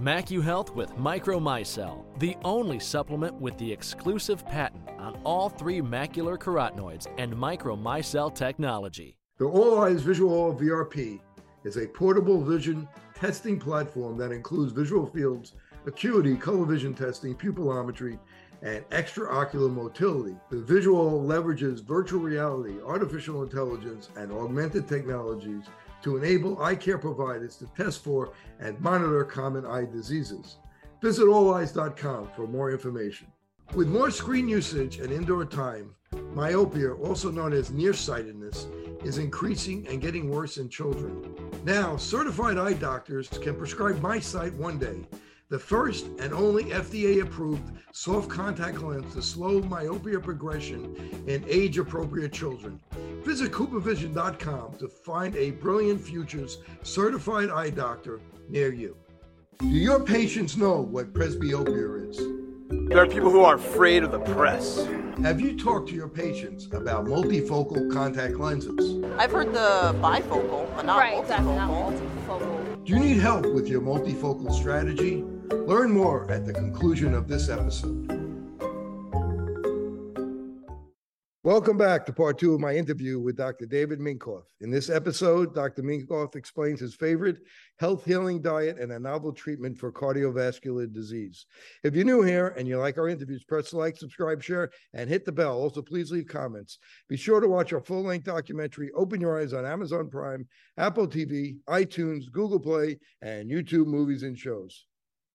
MacuHealth with Micromicelle, the only supplement with the exclusive patent on all three macular carotenoids and Micromicelle technology. The Olleyes VisuALL VRP is a portable vision testing platform that includes VisuALL fields, acuity, color vision testing, pupillometry, and extraocular motility. The visual leverages virtual reality, artificial intelligence, and augmented technologies to enable eye care providers to test for and monitor common eye diseases. Visit olleyes.com for more information. With more screen usage and indoor time, myopia, also known as nearsightedness, is increasing and getting worse in children. Now, certified eye doctors can prescribe MiSight one day, the first and only FDA approved soft contact lens to slow myopia progression in age appropriate children. Visit CooperVision.com to find a Brilliant Futures certified eye doctor near you. Do your patients know what presbyopia is? There are people who are afraid of the press. Have you talked to your patients about multifocal contact lenses? I've heard the bifocal, but not right, multifocal. exactly, not multifocal. Do you need help with your multifocal strategy? Learn more at the conclusion of this episode. Welcome back to part two of my interview with Dr. David Minkoff. In this episode, Dr. Minkoff explains his favorite health healing diet and a novel treatment for cardiovascular disease. If you're new here and you like our interviews, press like, subscribe, share, and hit the bell. Also, please leave comments. Be sure to watch our full length documentary, Open Your Eyes, on Amazon Prime, Apple TV, iTunes, Google Play, and YouTube movies and shows.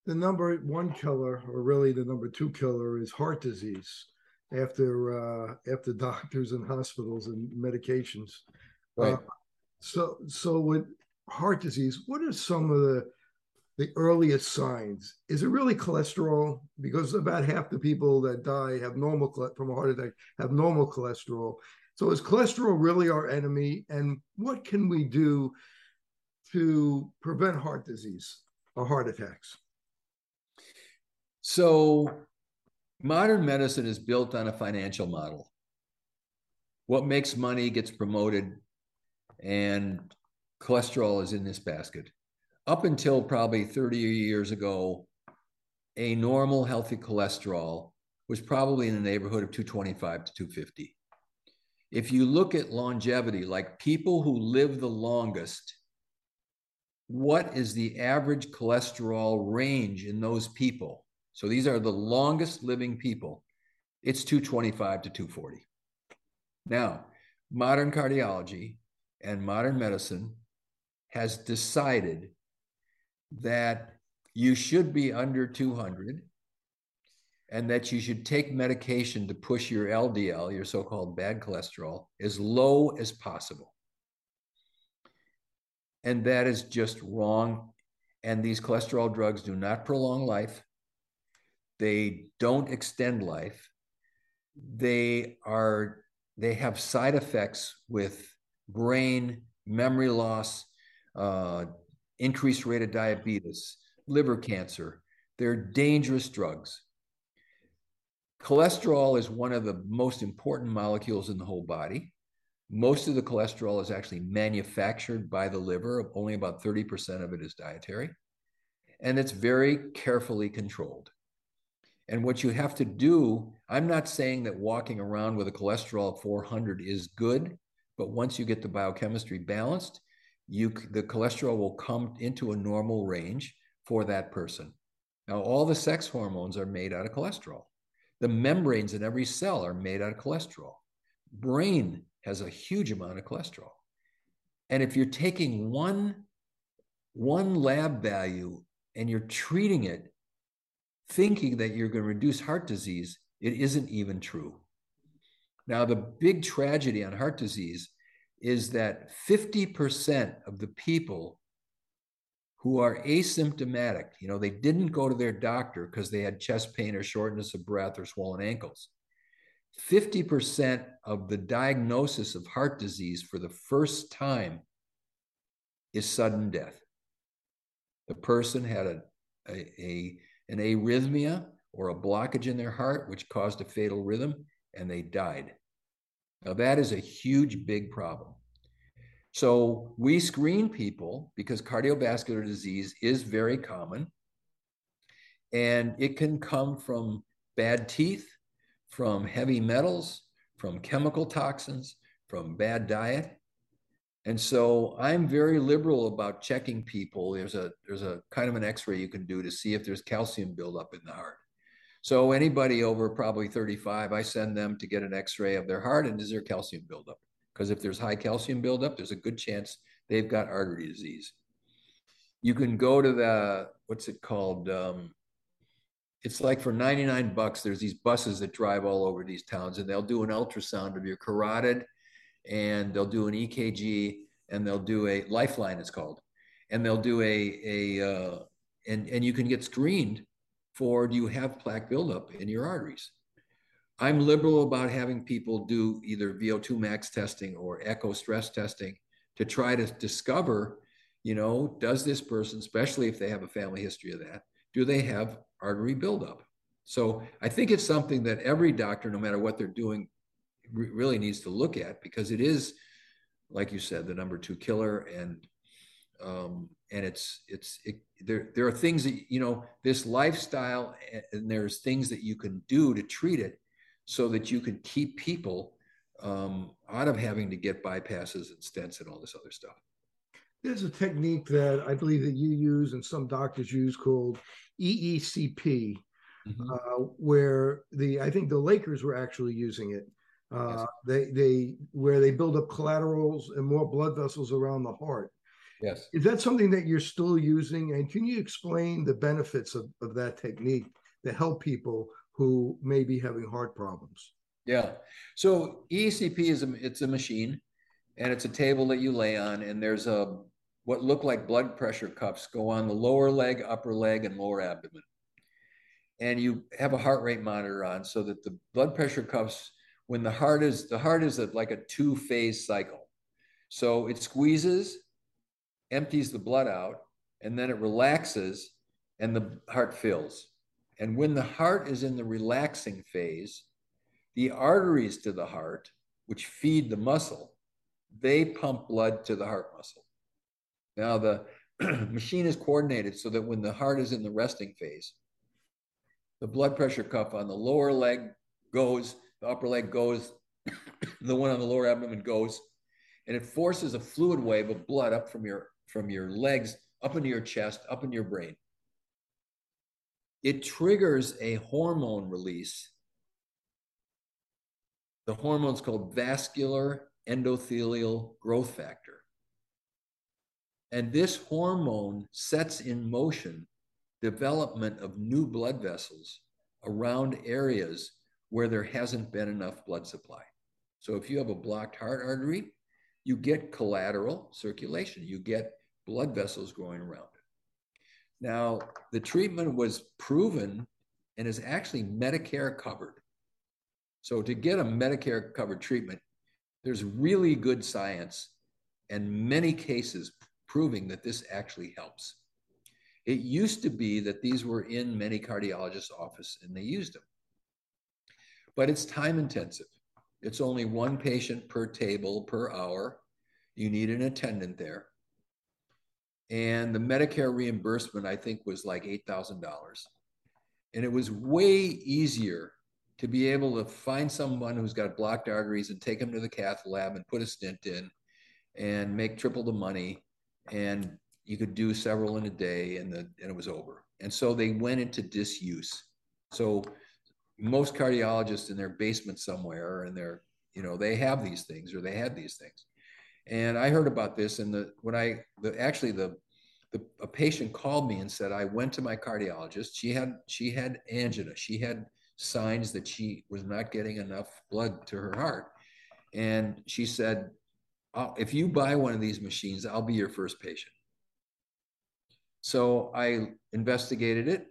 The number one killer, or really the number two killer, is heart disease after uh, after doctors and hospitals and medications. Right. Uh, so so with heart disease, what are some of the the earliest signs? Is it really cholesterol? Because about half the people that die have normal from a heart attack have normal cholesterol. So is cholesterol really our enemy? And what can we do to prevent heart disease or heart attacks? So, modern medicine is built on a financial model. What makes money gets promoted, and cholesterol is in this basket. Up until probably 30 years ago, a normal healthy cholesterol was probably in the neighborhood of 225 to 250. If you look at longevity, like people who live the longest, what is the average cholesterol range in those people? So these are the longest living people. It's 225 to 240. Now, modern cardiology and modern medicine has decided that you should be under 200 and that you should take medication to push your LDL, your so called bad cholesterol, as low as possible. And that is just wrong. And these cholesterol drugs do not prolong life, they don't extend life. They are they have side effects with brain memory loss, uh, increased rate of diabetes, liver cancer. They're dangerous drugs. Cholesterol is one of the most important molecules in the whole body. Most of the cholesterol is actually manufactured by the liver, only about 30% of it is dietary. And it's very carefully controlled. And what you have to do, I'm not saying that walking around with a cholesterol of 400 is good, but once you get the biochemistry balanced, you the cholesterol will come into a normal range for that person. Now, all the sex hormones are made out of cholesterol. The membranes in every cell are made out of cholesterol. Brain has a huge amount of cholesterol. And if you're taking one, one lab value and you're treating it thinking that you're going to reduce heart disease, it isn't even true. Now, the big tragedy on heart disease is that 50% of the people who are asymptomatic, you know, they didn't go to their doctor because they had chest pain or shortness of breath or swollen ankles. 50% of the diagnosis of heart disease for the first time is sudden death. The person had a, a, a, an arrhythmia or a blockage in their heart, which caused a fatal rhythm, and they died. Now, that is a huge, big problem. So, we screen people because cardiovascular disease is very common, and it can come from bad teeth, from heavy metals, from chemical toxins, from bad diet. And so I'm very liberal about checking people. There's a there's a kind of an x-ray you can do to see if there's calcium buildup in the heart. So anybody over probably 35, I send them to get an x-ray of their heart and is there calcium buildup? Because if there's high calcium buildup, there's a good chance they've got artery disease. You can go to the what's it called? Um, it's like for 99 bucks, there's these buses that drive all over these towns and they'll do an ultrasound of your carotid and they'll do an EKG and they'll do a lifeline, it's called. And they'll do a, a uh, and, and you can get screened for do you have plaque buildup in your arteries? I'm liberal about having people do either VO2 max testing or echo stress testing to try to discover, you know, does this person, especially if they have a family history of that, do they have artery buildup? So I think it's something that every doctor, no matter what they're doing, re- really needs to look at because it is, like you said, the number two killer, and um, and it's it's it, there. There are things that you know this lifestyle, and there's things that you can do to treat it, so that you can keep people um, out of having to get bypasses and stents and all this other stuff. There's a technique that I believe that you use and some doctors use called EECP, mm-hmm. uh, where the I think the Lakers were actually using it. Uh, yes. They they where they build up collaterals and more blood vessels around the heart. Yes. Is that something that you're still using? And can you explain the benefits of, of that technique to help people who may be having heart problems? Yeah. So ECP is a, it's a machine and it's a table that you lay on and there's a what look like blood pressure cuffs go on the lower leg, upper leg, and lower abdomen. And you have a heart rate monitor on so that the blood pressure cuffs, when the heart is the heart is like a two-phase cycle. So it squeezes, empties the blood out, and then it relaxes and the heart fills. And when the heart is in the relaxing phase, the arteries to the heart, which feed the muscle, they pump blood to the heart muscle. Now, the machine is coordinated so that when the heart is in the resting phase, the blood pressure cuff on the lower leg goes, the upper leg goes, the one on the lower abdomen goes, and it forces a fluid wave of blood up from your from your legs up into your chest, up into your brain. It triggers a hormone release. The hormone's called vascular endothelial growth factor. And this hormone sets in motion development of new blood vessels around areas where there hasn't been enough blood supply. So if you have a blocked heart artery, you get collateral circulation, you get blood vessels growing around it. Now, the treatment was proven and is actually Medicare covered. So to get a Medicare covered treatment, there's really good science and many cases proving that this actually helps. It used to be that these were in many cardiologists' office and they used them. But it's time intensive. It's only one patient per table per hour. You need an attendant there. And the Medicare reimbursement, I think, was like $8,000. And it was way easier to be able to find someone who's got blocked arteries and take them to the cath lab and put a stent in and make triple the money and you could do several in a day and, the, and it was over. And so they went into disuse. So most cardiologists in their basement somewhere and they're, you know, they have these things or they had these things. And I heard about this and the, when I, the, actually the, the, a patient called me and said, I went to my cardiologist. She had, she had angina. She had signs that she was not getting enough blood to her heart. And she said, I'll, if you buy one of these machines, I'll be your first patient. So I investigated it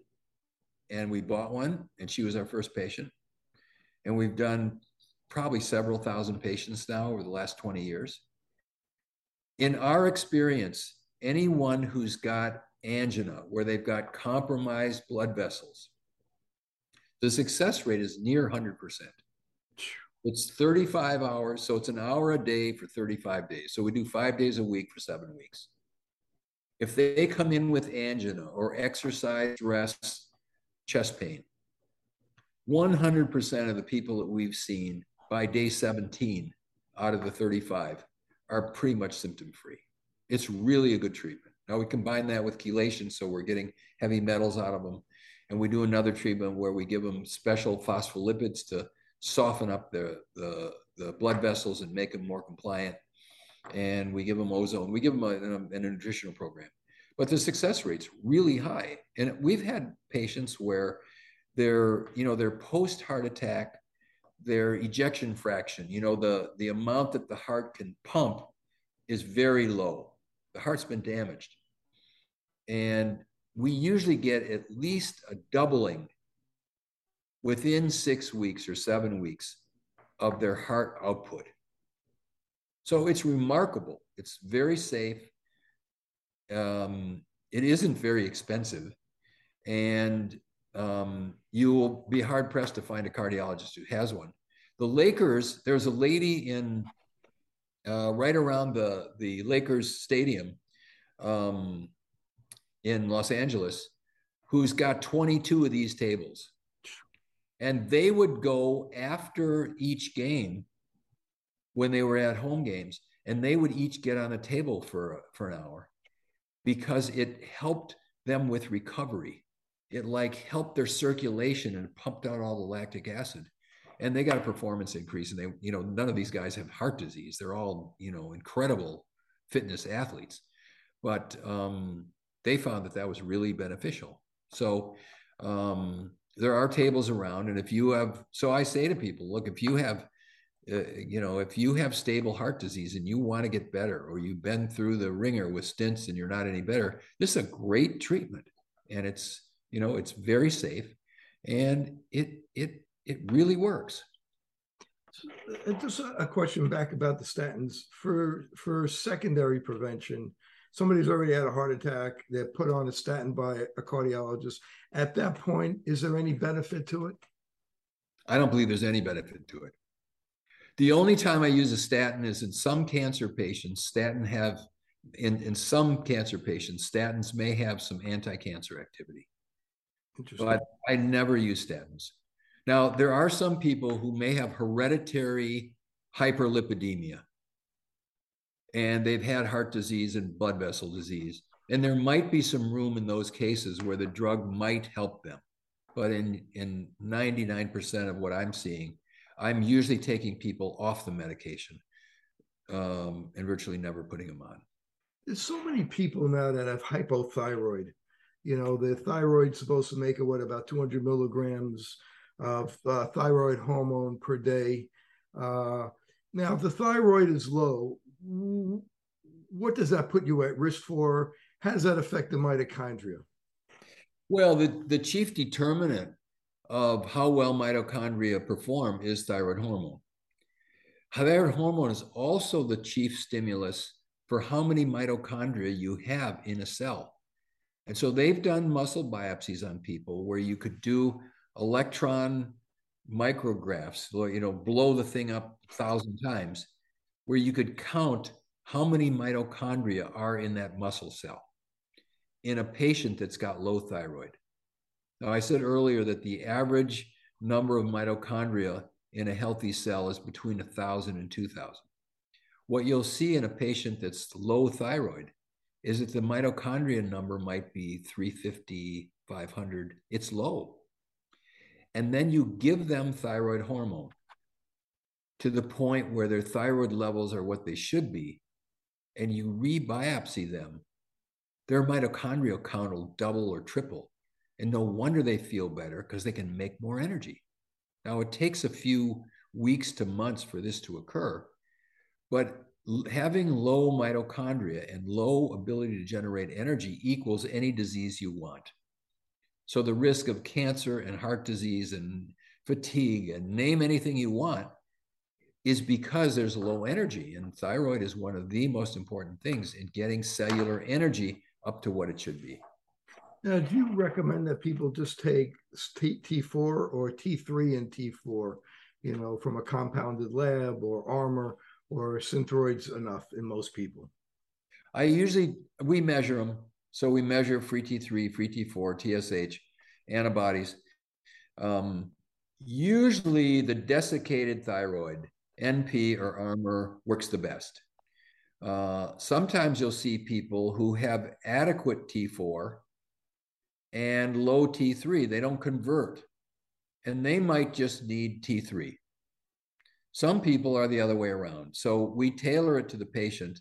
and we bought one, and she was our first patient. And we've done probably several thousand patients now over the last 20 years. In our experience, anyone who's got angina, where they've got compromised blood vessels, the success rate is near 100%. It's 35 hours, so it's an hour a day for 35 days. So we do five days a week for seven weeks. If they come in with angina or exercise stress, chest pain, 100% of the people that we've seen by day 17 out of the 35 are pretty much symptom free. It's really a good treatment. Now we combine that with chelation, so we're getting heavy metals out of them. And we do another treatment where we give them special phospholipids to soften up the, the, the blood vessels and make them more compliant. And we give them ozone. We give them a, a, a nutritional program. But the success rate's really high. And we've had patients where their, you know, their post heart attack, their ejection fraction, you know, the, the amount that the heart can pump is very low. The heart's been damaged. And we usually get at least a doubling within six weeks or seven weeks of their heart output. So it's remarkable. It's very safe. Um, it isn't very expensive. And um, you will be hard pressed to find a cardiologist who has one. The Lakers, there's a lady in uh, right around the, the Lakers stadium um, in Los Angeles who's got 22 of these tables. And they would go after each game when they were at home games, and they would each get on a table for, for an hour because it helped them with recovery. It like helped their circulation and pumped out all the lactic acid. And they got a performance increase. And they, you know, none of these guys have heart disease. They're all, you know, incredible fitness athletes. But um, they found that that was really beneficial. So um, there are tables around, and if you have, so I say to people, look, if you have, uh, you know, if you have stable heart disease and you want to get better, or you've been through the wringer with stents and you're not any better, this is a great treatment, and it's, you know, it's very safe, and it it it really works. Uh, just a question back about the statins for for secondary prevention somebody's already had a heart attack, they're put on a statin by a cardiologist. At that point, is there any benefit to it? I don't believe there's any benefit to it. The only time I use a statin is in some cancer patients. Statin have in, in some cancer patients, statins may have some anti-cancer activity. But I never use statins. Now, there are some people who may have hereditary hyperlipidemia and they've had heart disease and blood vessel disease. And there might be some room in those cases where the drug might help them. But in, in 99% of what I'm seeing, I'm usually taking people off the medication um, and virtually never putting them on. There's so many people now that have hypothyroid. You know, the thyroid's supposed to make it, what, about 200 milligrams of uh, thyroid hormone per day. Uh, now, if the thyroid is low, what does that put you at risk for? How does that affect the mitochondria? Well, the, the chief determinant of how well mitochondria perform is thyroid hormone. Thyroid hormone is also the chief stimulus for how many mitochondria you have in a cell. And so they've done muscle biopsies on people where you could do electron micrographs, you know, blow the thing up a thousand times where you could count how many mitochondria are in that muscle cell in a patient that's got low thyroid. Now, I said earlier that the average number of mitochondria in a healthy cell is between 1,000 and 2,000. What you'll see in a patient that's low thyroid is that the mitochondria number might be 350, 500. It's low. And then you give them thyroid hormone to the point where their thyroid levels are what they should be, and you rebiopsy them, their mitochondrial count will double or triple. And no wonder they feel better because they can make more energy. Now, it takes a few weeks to months for this to occur, but having low mitochondria and low ability to generate energy equals any disease you want. So the risk of cancer and heart disease and fatigue and name anything you want is because there's low energy. And thyroid is one of the most important things in getting cellular energy up to what it should be. Now, do you recommend that people just take T, 4 or T3 and T4, you know, from a compounded lab or Armour or Synthroid's enough in most people? I usually, we measure them. So we measure free T3, free T4, TSH, antibodies. Um, usually the desiccated thyroid, NP or Armour, works the best. Uh, sometimes you'll see people who have adequate T4 and low T3. They don't convert, and they might just need T3. Some people are the other way around. So we tailor it to the patient.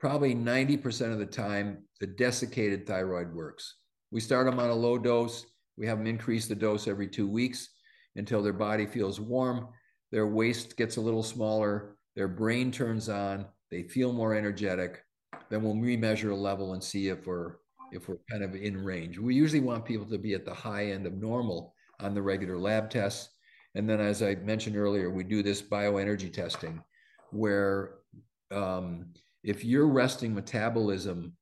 Probably 90% of the time, the desiccated thyroid works. We start them on a low dose. We have them increase the dose every two weeks until their body feels warm, their waist gets a little smaller, their brain turns on, they feel more energetic. Then we'll remeasure a level and see if we're if we're kind of in range. We usually want people to be at the high end of normal on the regular lab tests. And then, as I mentioned earlier, we do this bioenergy testing where um, if your resting metabolism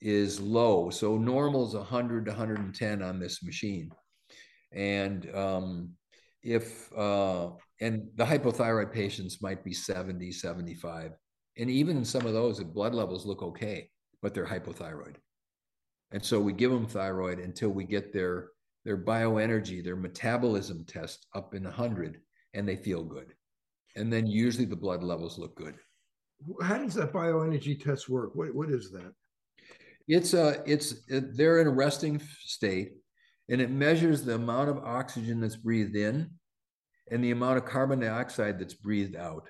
is low, so normal is 100 to 110 on this machine. And um, if, uh, and the hypothyroid patients might be 70, 75. And even in some of those, the blood levels look okay, but they're hypothyroid. And so we give them thyroid until we get their their bioenergy, their metabolism test up in 100 and they feel good. And then usually the blood levels look good. How does that bioenergy test work? What what is that? It's a it's it, they're in a resting state and it measures the amount of oxygen that's breathed in and the amount of carbon dioxide that's breathed out.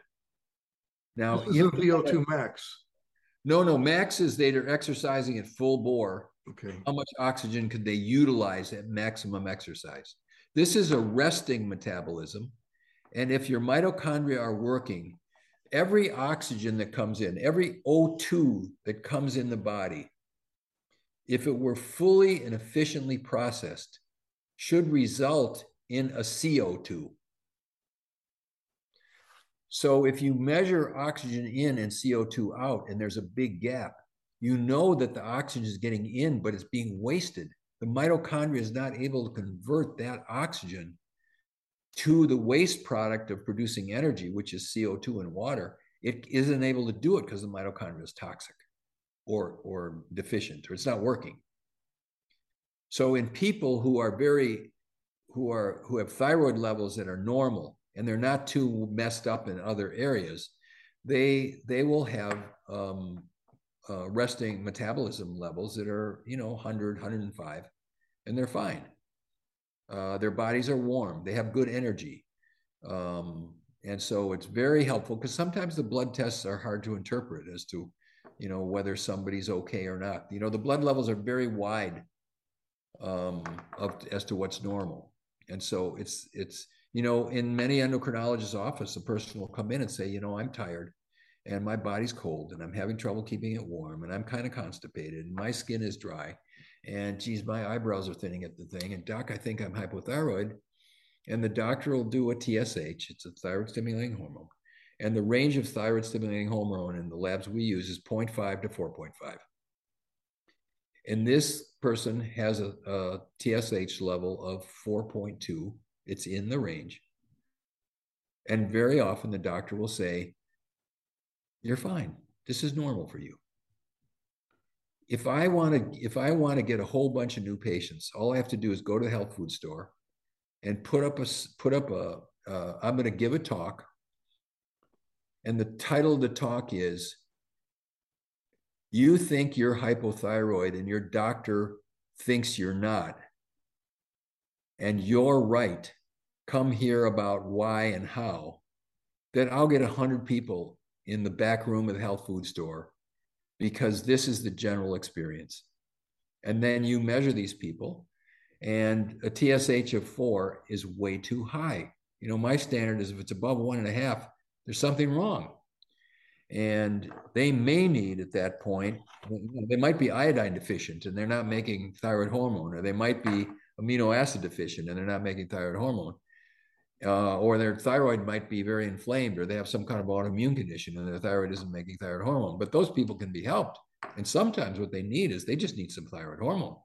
Now, this is VO2 max. No, no, max is they're exercising at full bore Okay. How much oxygen could they utilize at maximum exercise? This is a resting metabolism. And if your mitochondria are working, every oxygen that comes in, every O2 that comes in the body, if it were fully and efficiently processed, should result in a CO2. So if you measure oxygen in and CO2 out, and there's a big gap, you know that the oxygen is getting in, but it's being wasted. The mitochondria is not able to convert that oxygen to the waste product of producing energy, which is CO2 and water. It isn't able to do it because the mitochondria is toxic or, or deficient, or it's not working. So in people who are very who are who have thyroid levels that are normal and they're not too messed up in other areas, they they will have um, uh, resting metabolism levels that are, you know, 100, 105, and they're fine. Uh, their bodies are warm. They have good energy. Um, and so it's very helpful because sometimes the blood tests are hard to interpret as to, you know, whether somebody's okay or not. You know, the blood levels are very wide um, of, as to what's normal. And so it's, it's, you know, in many endocrinologists' office, a person will come in and say, you know, I'm tired and my body's cold and I'm having trouble keeping it warm and I'm kind of constipated and my skin is dry and geez, my eyebrows are thinning at the thing. And doc, I think I'm hypothyroid. And the doctor will do a TSH, it's a thyroid stimulating hormone. And the range of thyroid stimulating hormone in the labs we use is 0.5 to 4.5. And this person has a, a TSH level of 4.2. It's in the range. And very often the doctor will say, you're fine. This is normal for you. If I want to, if I want to get a whole bunch of new patients, all I have to do is go to the health food store and put up a put up a. Uh, I'm going to give a talk, and the title of the talk is "You think you're hypothyroid, and your doctor thinks you're not, and you're right. Come hear about why and how." Then I'll get a hundred people in the back room of the health food store because this is the general experience. And then you measure these people, and a TSH of four is way too high. You know, my standard is if it's above one and a half, there's something wrong. And they may need at that point, they might be iodine deficient and they're not making thyroid hormone, or they might be amino acid deficient and they're not making thyroid hormone. Uh, or their thyroid might be very inflamed, or they have some kind of autoimmune condition and their thyroid isn't making thyroid hormone. But those people can be helped. And sometimes what they need is they just need some thyroid hormone.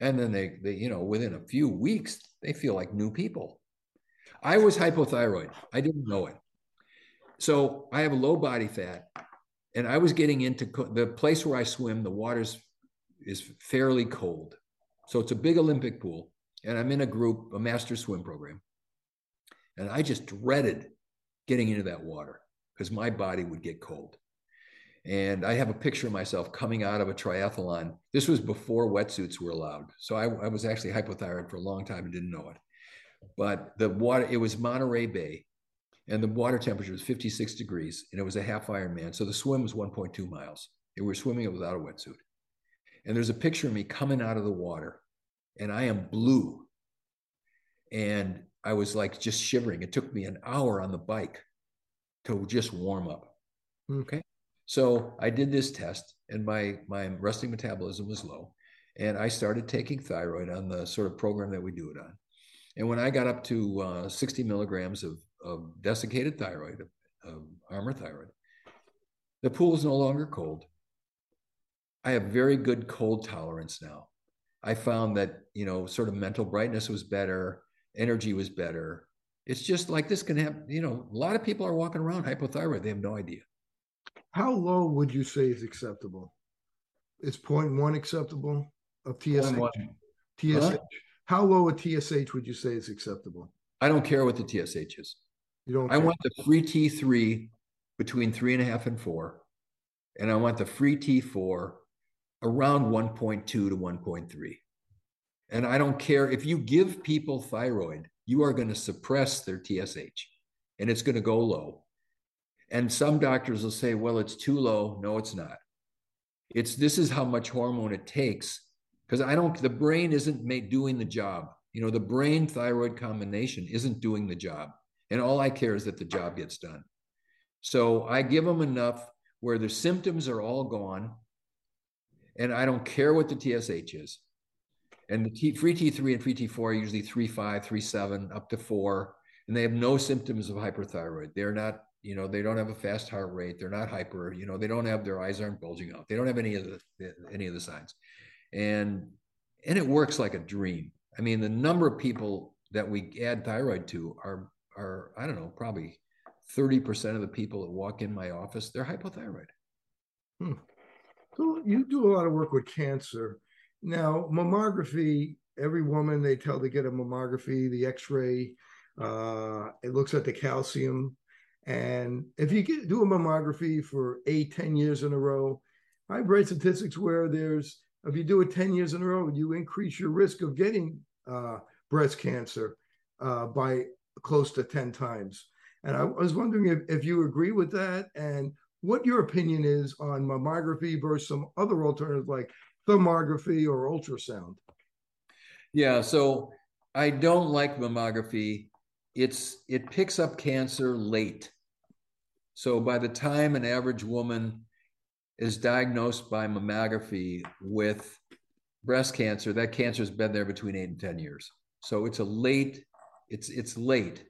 And then they, they, you know, within a few weeks, they feel like new people. I was hypothyroid. I didn't know it. So I have a low body fat, and I was getting into the place where I swim. The water's is fairly cold, so it's a big Olympic pool, and I'm in a group, a master swim program, and I just dreaded getting into that water because my body would get cold. And I have a picture of myself coming out of a triathlon. This was before wetsuits were allowed. So I, I was actually hypothyroid for a long time and didn't know it. But the water, it was Monterey Bay, and the water temperature was 56 degrees, and it was a half Ironman. So the swim was 1.2 miles. And we were swimming it without a wetsuit. And there's a picture of me coming out of the water, and I am blue. And I was like just shivering. It took me an hour on the bike to just warm up. Okay. So I did this test, and my my resting metabolism was low, and I started taking thyroid on the sort of program that we do it on. And when I got up to uh, 60 milligrams of, of desiccated thyroid, of, of Armour thyroid, the pool is no longer cold. I have very good cold tolerance now. I found that you know, sort of mental brightness was better, energy was better. It's just like this can happen. You know, a lot of people are walking around hypothyroid; they have no idea. How low would you say is acceptable? Is 0.1 acceptable of TSH? TSH. Huh? How low a TSH would you say is acceptable? I don't care what the TSH is. You don't. I want the free T3 between three and a half and four, and I want the free T4 around 1.2 to 1.3. And I don't care if you give people thyroid, you are going to suppress their TSH and it's going to go low. And some doctors will say, well, it's too low. No, it's not. It's this is how much hormone it takes because I don't, the brain isn't made, doing the job. You know, the brain thyroid combination isn't doing the job. And all I care is that the job gets done. So I give them enough where the symptoms are all gone. And I don't care what the TSH is. And the T, free T3 and free T4 are usually 3.5, 3.7, up to 4. And they have no symptoms of hyperthyroid. They're not, you know, they don't have a fast heart rate. They're not hyper, you know, they don't have their eyes aren't bulging out. They don't have any of the any of the signs. And and it works like a dream. I mean, the number of people that we add thyroid to are are, I don't know, probably 30% of the people that walk in my office, they're hypothyroid. Hmm. So you do a lot of work with cancer. Now, mammography, every woman they tell to get a mammography, the x-ray, uh, it looks at the calcium. And if you get, do a mammography for eight, 10 years in a row, I've read statistics where there's, if you do it 10 years in a row, you increase your risk of getting uh, breast cancer uh, by close to 10 times. And I was wondering if, if you agree with that and what your opinion is on mammography versus some other alternatives like thermography or ultrasound? Yeah, so I don't like mammography. It's it picks up cancer late. So by the time an average woman is diagnosed by mammography with breast cancer, that cancer has been there between eight and 10 years. So it's a late, it's it's late.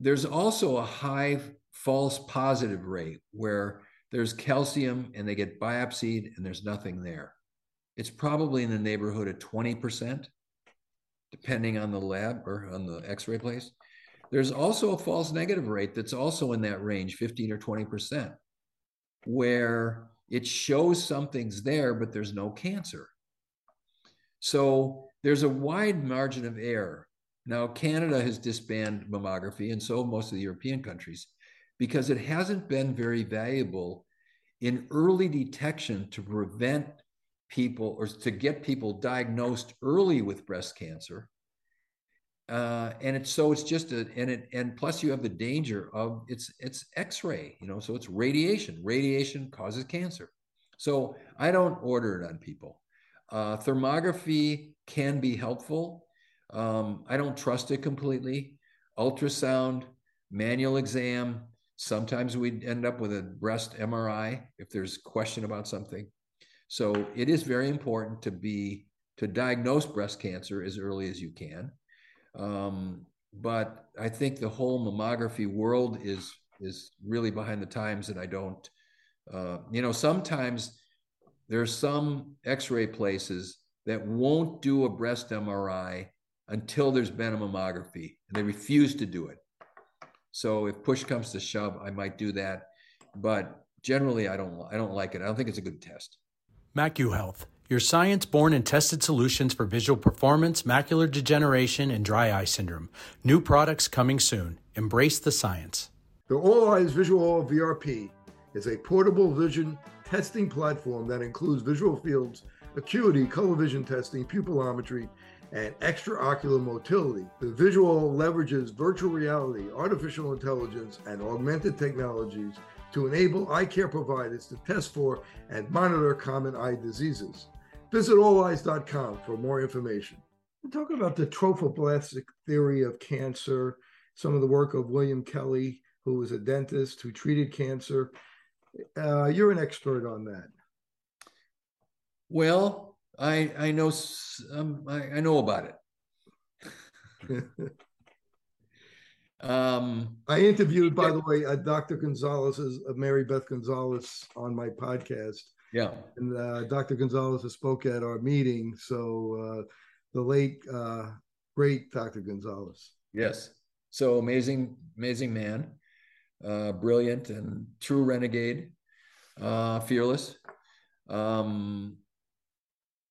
There's also a high false positive rate where there's calcium and they get biopsied and there's nothing there it's probably in the neighborhood of 20%, depending on the lab or on the x ray place. There's also a false negative rate that's also in that range, 15 or 20%, where it shows something's there, but there's no cancer. So there's a wide margin of error. Now, Canada has disbanded mammography, and so most of the European countries, because it hasn't been very valuable in early detection to prevent people or to get people diagnosed early with breast cancer. Uh, and it's so it's just a and it and plus you have the danger of it's it's X-ray, you know, so it's radiation. Radiation causes cancer. So I don't order it on people. Uh, thermography can be helpful. Um, I don't trust it completely. Ultrasound, manual exam. Sometimes we end up with a breast MRI if there's question about something. So it is very important to be to diagnose breast cancer as early as you can. Um, but I think the whole mammography world is is really behind the times, and I don't. Uh, you know, sometimes there's some X-ray places that won't do a breast MRI until there's been a mammography, and they refuse to do it. So if push comes to shove, I might do that, but generally, I don't. I don't like it. I don't think it's a good test. MacuHealth, your science-born and tested solutions for VisuALL performance, macular degeneration, and dry eye syndrome. New products coming soon. Embrace the science. The All Eyes Visual VRP is a portable vision testing platform that includes visual fields, acuity, color vision testing, pupillometry, and extraocular motility. The visual leverages virtual reality, artificial intelligence, and augmented technologies to enable eye care providers to test for and monitor common eye diseases. Visit olleyes.com for more information. We'll talk about the trophoblastic theory of cancer, some of the work of William Kelley, who was a dentist who treated cancer. Uh, you're an expert on that. Well, I I know um, I, I know about it. um, I interviewed, by the way, uh, Dr. Gonzalez's uh, Mary Beth Gonzalez on my podcast. Yeah, and uh, Dr. Gonzalez spoke at our meeting. So uh, the late uh, great Dr. Gonzalez. Yes. So amazing, amazing man uh, brilliant and true renegade, uh, fearless. Um,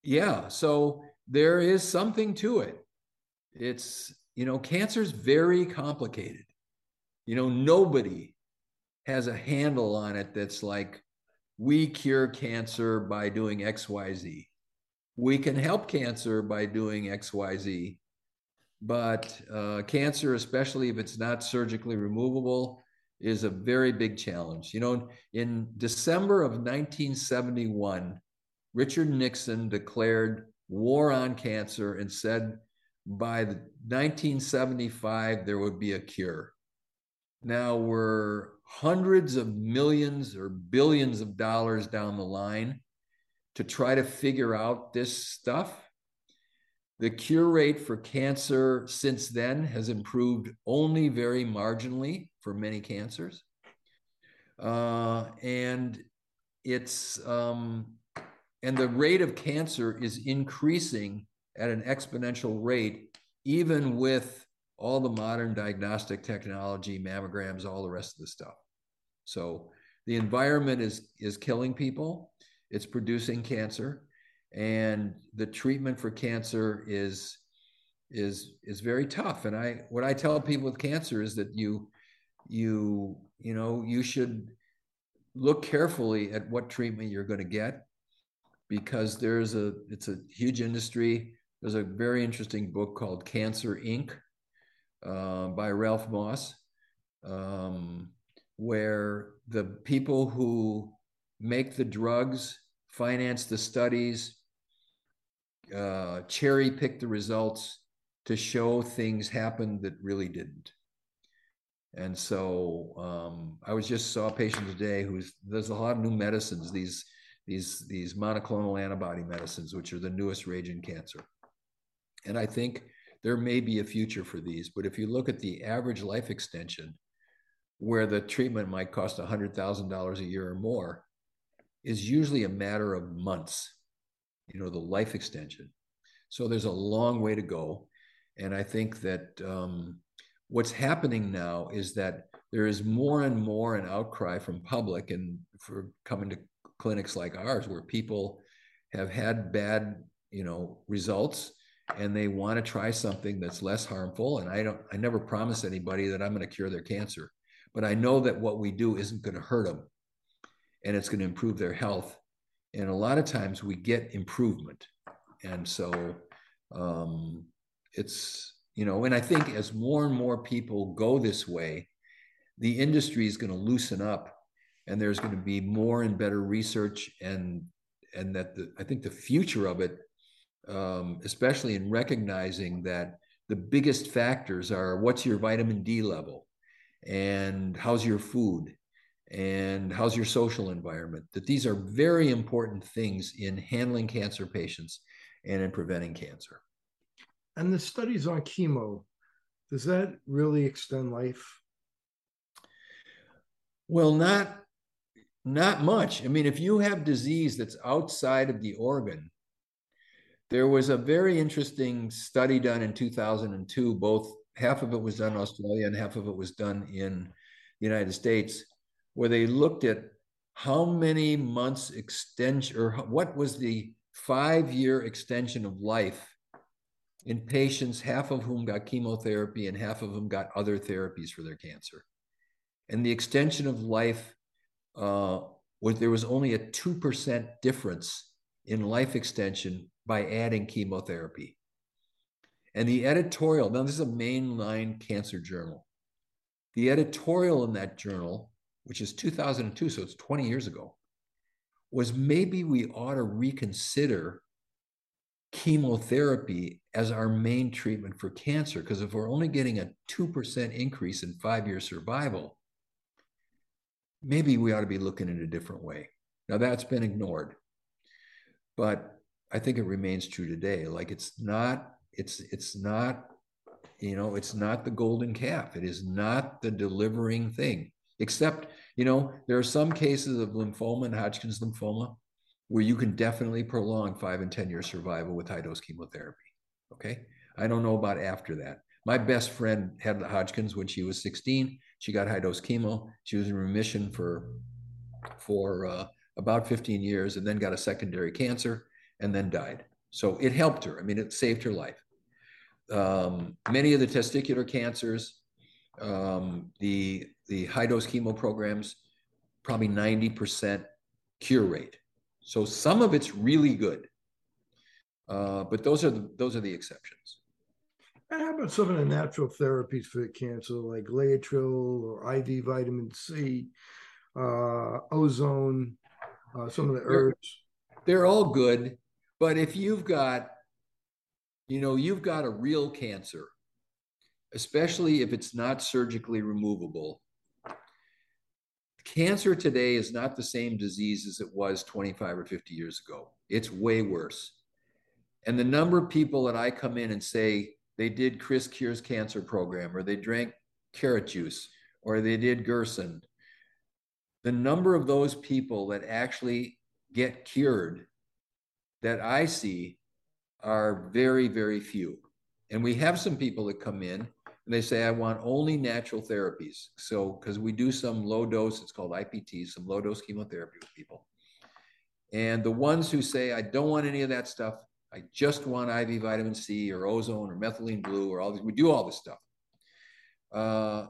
yeah, so there is something to it. It's, you know, cancer is very complicated. You know, nobody has a handle on it that's like, we cure cancer by doing XYZ. We can help cancer by doing XYZ. But uh, cancer, especially if it's not surgically removable, is a very big challenge. You know, in December of 1971, Richard Nixon declared war on cancer and said by 1975 there would be a cure. Now we're hundreds of millions or billions of dollars down the line to try to figure out this stuff. The cure rate for cancer since then has improved only very marginally for many cancers. Uh, and it's um, and the rate of cancer is increasing at an exponential rate, even with all the modern diagnostic technology, mammograms, all the rest of the stuff. So the environment is is killing people. It's producing cancer, and the treatment for cancer is is is very tough. And I what I tell people with cancer is that you you you know you should look carefully at what treatment you're going to get because there's a it's a huge industry there's a very interesting book called cancer inc uh, by ralph moss um, where the people who make the drugs finance the studies uh, cherry pick the results to show things happened that really didn't and so um, I was just saw a patient today who's there's a lot of new medicines, these these these monoclonal antibody medicines, which are the newest rage in cancer. And I think there may be a future for these, but if you look at the average life extension, where the treatment might cost $100,000 a year or more, is usually a matter of months, you know, the life extension. So there's a long way to go. And I think that um, what's happening now is that there is more and more an outcry from public and for coming to clinics like ours where people have had bad you know results and they want to try something that's less harmful and i don't i never promise anybody that i'm going to cure their cancer but i know that what we do isn't going to hurt them and it's going to improve their health and a lot of times we get improvement and so um, it's you know and i think as more and more people go this way the industry is going to loosen up and there's going to be more and better research and and that the, i think the future of it um, especially in recognizing that the biggest factors are what's your vitamin d level and how's your food and how's your social environment that these are very important things in handling cancer patients and in preventing cancer and the studies on chemo does that really extend life? Well, not not much. I mean, if you have disease that's outside of the organ, there was a very interesting study done in 2002. Both half of it was done in Australia and half of it was done in the United States, where they looked at how many months extension or what was the five year extension of life in patients, half of whom got chemotherapy and half of them got other therapies for their cancer. And the extension of life uh, was there was only a 2% difference in life extension by adding chemotherapy. And the editorial, now this is a mainline cancer journal. The editorial in that journal, which is 2002, so it's 20 years ago, was maybe we ought to reconsider chemotherapy as our main treatment for cancer. Because if we're only getting a 2% increase in five year survival, maybe we ought to be looking in a different way. Now that's been ignored, but I think it remains true today. Like it's not, it's it's not, you know, it's not the golden calf. It is not the delivering thing. Except, you know, there are some cases of lymphoma and Hodgkin's lymphoma where you can definitely prolong five and 10 year survival with high dose chemotherapy. Okay. I don't know about after that. My best friend had Hodgkin's when she was 16. She got high dose chemo. She was in remission for for uh, about 15 years, and then got a secondary cancer, and then died. So it helped her. I mean, it saved her life. Um, many of the testicular cancers, um, the the high dose chemo programs, probably 90% cure rate. So some of it's really good, uh, but those are the, those are the exceptions. And how about some of the natural therapies for cancer, like Laetrile or IV vitamin C, uh, ozone, uh, some of the herbs? They're all good, but if you've got, you know, you've got a real cancer, especially if it's not surgically removable. Cancer today is not the same disease as it was 25 or 50 years ago. It's way worse. And the number of people that I come in and say, they did Chris Cures Cancer Program, or they drank carrot juice, or they did Gerson. The number of those people that actually get cured that I see are very, very few. And we have some people that come in and they say, I want only natural therapies. So, because we do some low dose, it's called IPT, some low dose chemotherapy with people. And the ones who say, I don't want any of that stuff, I just want IV vitamin C or ozone or methylene blue or all these. We do all this stuff. Uh,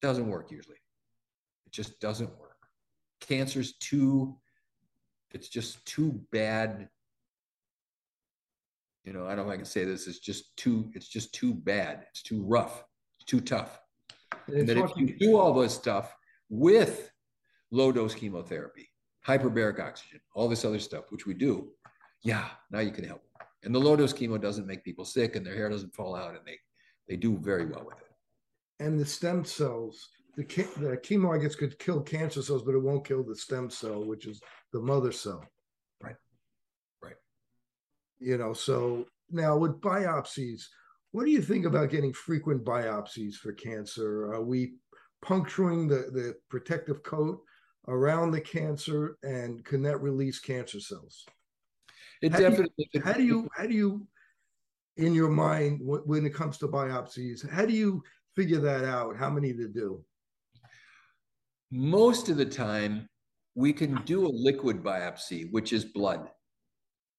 doesn't work usually. It just doesn't work. Cancer's too, it's just too bad. You know, I don't know if I can say this. It's just too, it's just too bad. It's too rough. It's too tough. And that if you do all this stuff with low dose chemotherapy, hyperbaric oxygen, all this other stuff, which we do, yeah, now you can help. And the low dose chemo doesn't make people sick and their hair doesn't fall out and they, they do very well with it. And the stem cells, the, the chemo, I guess, could kill cancer cells, but it won't kill the stem cell, which is the mother cell. Right. Right. You know, so now with biopsies, what do you think about getting frequent biopsies for cancer? Are we puncturing the, the protective coat around the cancer and can that release cancer cells? It how definitely. Do you, how do you how do you in your mind when it comes to biopsies? How do you figure that out? How many to do? Most of the time, we can do a liquid biopsy, which is blood.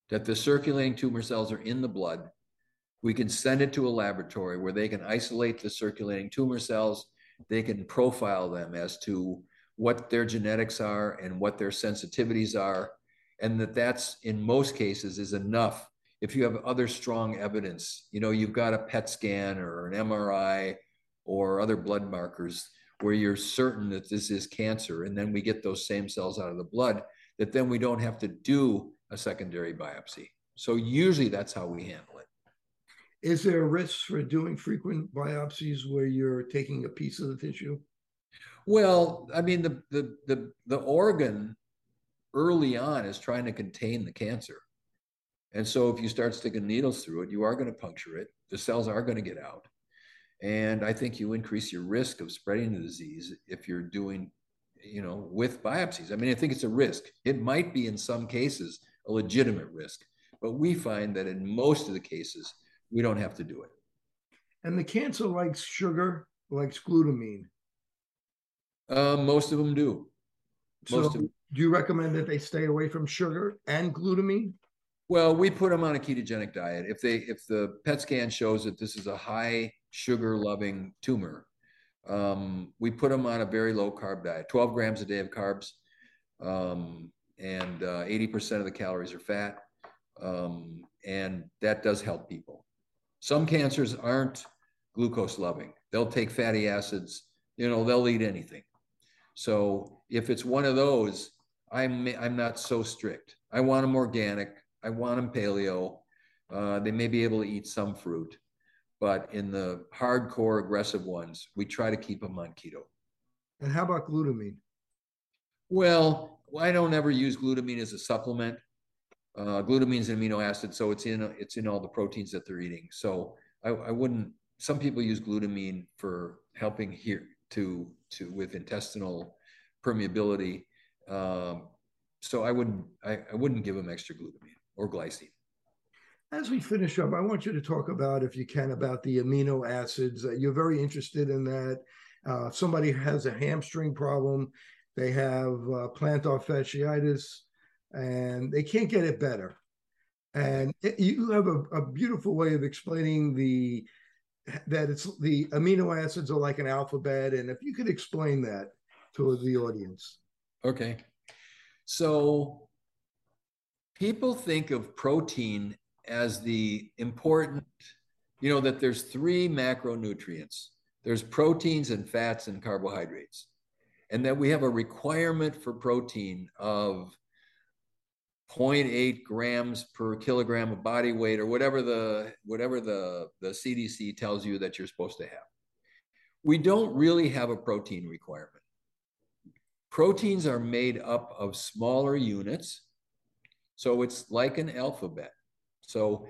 That the circulating tumor cells are in the blood. We can send it to a laboratory where they can isolate the circulating tumor cells. They can profile them as to what their genetics are and what their sensitivities are and that that's in most cases is enough if you have other strong evidence you know you've got a pet scan or an mri or other blood markers where you're certain that this is cancer and then we get those same cells out of the blood that then we don't have to do a secondary biopsy so usually that's how we handle it is there a risk for doing frequent biopsies where you're taking a piece of the tissue well i mean the the the, the organ early on is trying to contain the cancer. And so if you start sticking needles through it, you are going to puncture it. The cells are going to get out. And I think you increase your risk of spreading the disease if you're doing, you know, with biopsies. I mean, I think it's a risk. It might be in some cases a legitimate risk, but we find that in most of the cases, we don't have to do it. And the cancer likes sugar, likes glutamine. Uh, most of them do. Most so, do you recommend that they stay away from sugar and glutamine? Well, we put them on a ketogenic diet. If they if the PET scan shows that this is a high sugar loving tumor, um, we put them on a very low carb diet, 12 grams a day of carbs, um, and uh, 80% of the calories are fat, um, and that does help people. Some cancers aren't glucose loving; they'll take fatty acids. You know, they'll eat anything. So if it's one of those, I'm I'm not so strict. I want them organic. I want them paleo. Uh, they may be able to eat some fruit, but in the hardcore aggressive ones, we try to keep them on keto. And how about glutamine? Well, I don't ever use glutamine as a supplement. Uh, glutamine is an amino acid, so it's in it's in all the proteins that they're eating. So I, I wouldn't. Some people use glutamine for helping here to to with intestinal permeability. Um, so I wouldn't I, I wouldn't give them extra glutamine or glycine. As we finish up, I want you to talk about, if you can, about the amino acids. Uh, you're very interested in that. Uh, somebody has a hamstring problem, they have uh, plantar fasciitis, and they can't get it better. And it, you have a, a beautiful way of explaining the that it's the amino acids are like an alphabet, and if you could explain that to the audience. Okay. So people think of protein as the important, you know, that there's three macronutrients there's proteins and fats and carbohydrates, and that we have a requirement for protein of 0.8 grams per kilogram of body weight or whatever the whatever the the CDC tells you that you're supposed to have. We don't really have a protein requirement. Proteins are made up of smaller units. So it's like an alphabet. So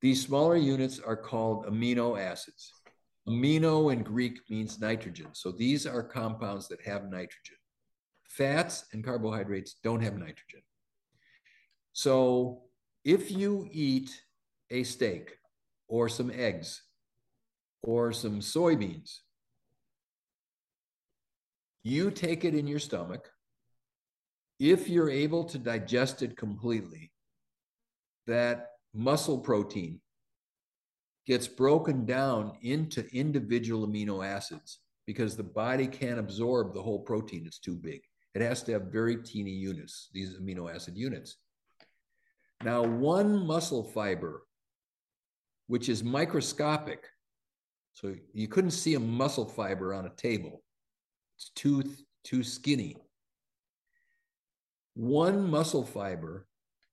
these smaller units are called amino acids. Amino in Greek means nitrogen. So these are compounds that have nitrogen. Fats and carbohydrates don't have nitrogen. So if you eat a steak or some eggs or some soybeans, you take it in your stomach. If you're able to digest it completely, that muscle protein gets broken down into individual amino acids because the body can't absorb the whole protein. It's too big. It has to have very teeny units, these amino acid units. Now, one muscle fiber, which is microscopic, so you couldn't see a muscle fiber on a table, it's too, too skinny. One muscle fiber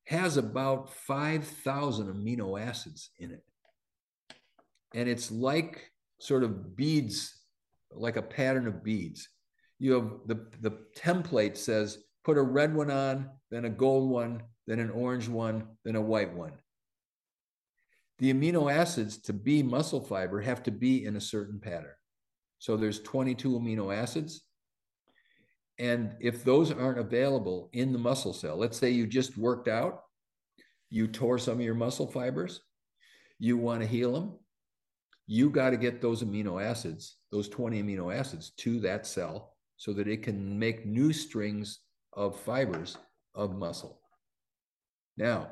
has about 5,000 amino acids in it. And it's like sort of beads, like a pattern of beads. You have the, the template says put a red one on, then a gold one, then an orange one, then a white one. The amino acids to be muscle fiber have to be in a certain pattern. So there's 22 amino acids. And if those aren't available in the muscle cell, let's say you just worked out, you tore some of your muscle fibers, you want to heal them, you got to get those amino acids, those 20 amino acids to that cell so that it can make new strings of fibers of muscle. Now,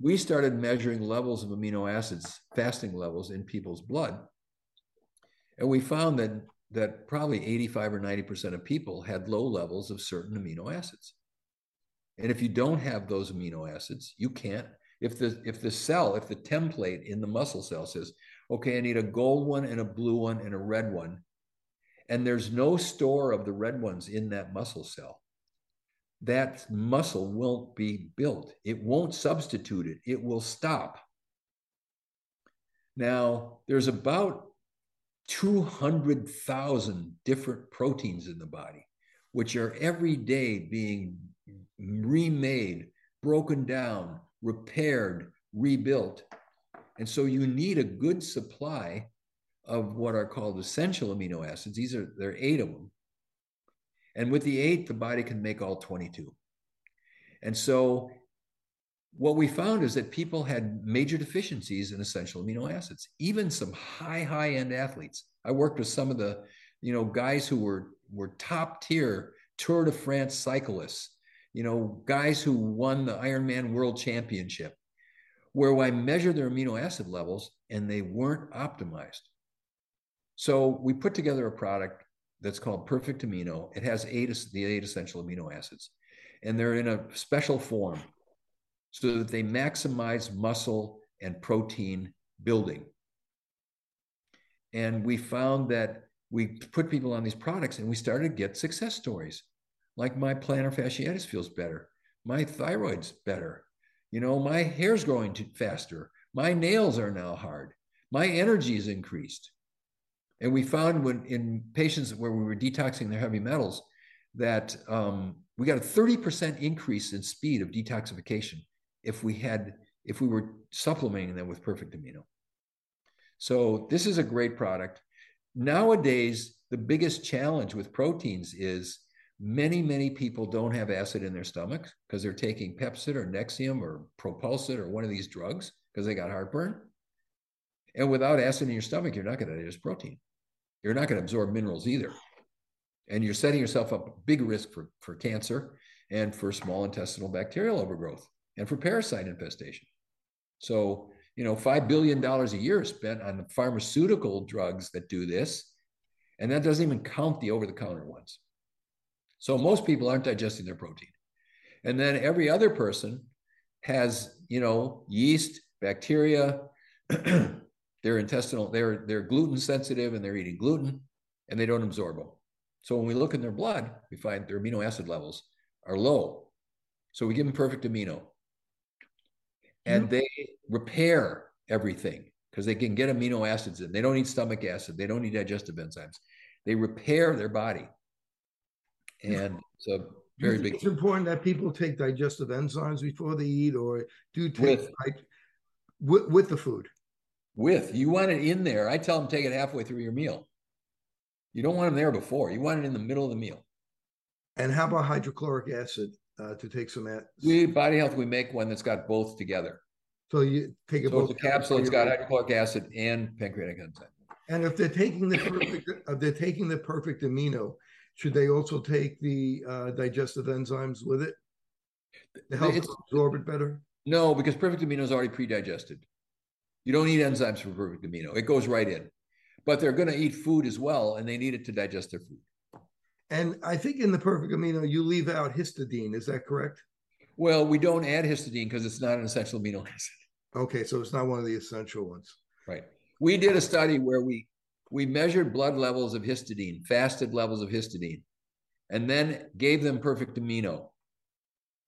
we started measuring levels of amino acids, fasting levels in people's blood. And we found that, that probably 85 or 90% of people had low levels of certain amino acids. And if you don't have those amino acids, you can't. If the if the cell, if the template in the muscle cell says, okay, I need a gold one and a blue one and a red one, and there's no store of the red ones in that muscle cell, that muscle won't be built. It won't substitute it, it will stop. Now, there's about 200,000 different proteins in the body, which are every day being remade, broken down, repaired, rebuilt. And so you need a good supply of what are called essential amino acids. These are there are eight of them. And with the eight, the body can make all 22. And so what we found is that people had major deficiencies in essential amino acids, even some high, high end athletes. I worked with some of the, you know, guys who were were top tier Tour de France cyclists, you know, guys who won the Ironman World Championship, where I measured their amino acid levels and they weren't optimized. So we put together a product that's called Perfect Amino. It has eight the eight essential amino acids, and they're in a special form so that they maximize muscle and protein building. And we found that we put people on these products and we started to get success stories. Like my plantar fasciitis feels better, my thyroid's better, you know, my hair's growing faster, my nails are now hard, my energy is increased. And we found when in patients where we were detoxing their heavy metals that um, we got a 30% increase in speed of detoxification if we had if we were supplementing them with perfect amino. So this is a great product. Nowadays, the biggest challenge with proteins is many, many people don't have acid in their stomachs because they're taking Pepcid or Nexium or Propulsid or one of these drugs because they got heartburn. And without acid in your stomach, you're not going to digest protein. You're not going to absorb minerals either. And you're setting yourself up a big risk for, for cancer and for small intestinal bacterial overgrowth and for parasite infestation. So, you know, $5 billion a year is spent on pharmaceutical drugs that do this. And that doesn't even count the over the counter ones. So most people aren't digesting their protein. And then every other person has, you know, yeast, bacteria, they're intestinal, they're they're gluten sensitive and they're eating gluten and they don't absorb them. So when we look in their blood, we find their amino acid levels are low. So we give them perfect amino and they repair everything because they can get amino acids in. They don't need stomach acid. They don't need digestive enzymes. They repair their body. And it's a very big. It's important that people take digestive enzymes before they eat, or do take with, with, with the food. With you want it in there. I tell them take it halfway through your meal. You don't want them there before. You want it in the middle of the meal. And how about hydrochloric acid? Uh, to take some at we body health we make one that's got both together. So you take it so both it's a capsule it's got hydrochloric acid and pancreatic enzyme. And if they're taking the perfect if they're taking the perfect amino should they also take the uh, digestive enzymes with it? To help it's, absorb it better? No because perfect amino is already pre-digested. You don't need enzymes for perfect amino. It goes right in. But they're going to eat food as well and they need it to digest their food and I think in the perfect amino, you leave out histidine. Is that correct? Well, we don't add histidine because it's not an essential amino acid. Okay, so it's not one of the essential ones. Right. We did a study where we we measured blood levels of histidine, fasted levels of histidine, and then gave them perfect amino.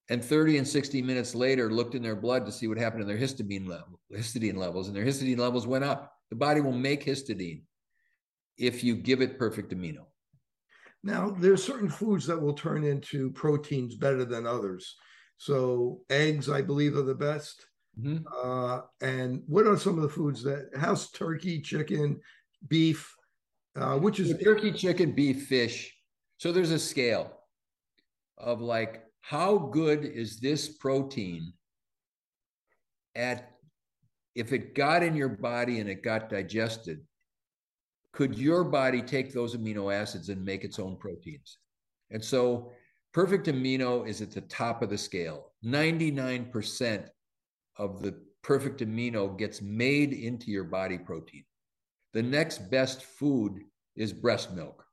And 30 and 60 minutes later, looked in their blood to see what happened to their histidine level, histidine levels, and their histidine levels went up. The body will make histidine if you give it perfect amino. Now, there's certain foods that will turn into proteins better than others. So, eggs, I believe, are the best. Mm-hmm. Uh, and what are some of the foods that house turkey, chicken, beef, uh, which is turkey, chicken, beef, fish. So there's a scale of like how good is this protein at if it got in your body and it got digested could your body take those amino acids and make its own proteins? And so perfect amino is at the top of the scale. 99% of the perfect amino gets made into your body protein. The next best food is breast milk.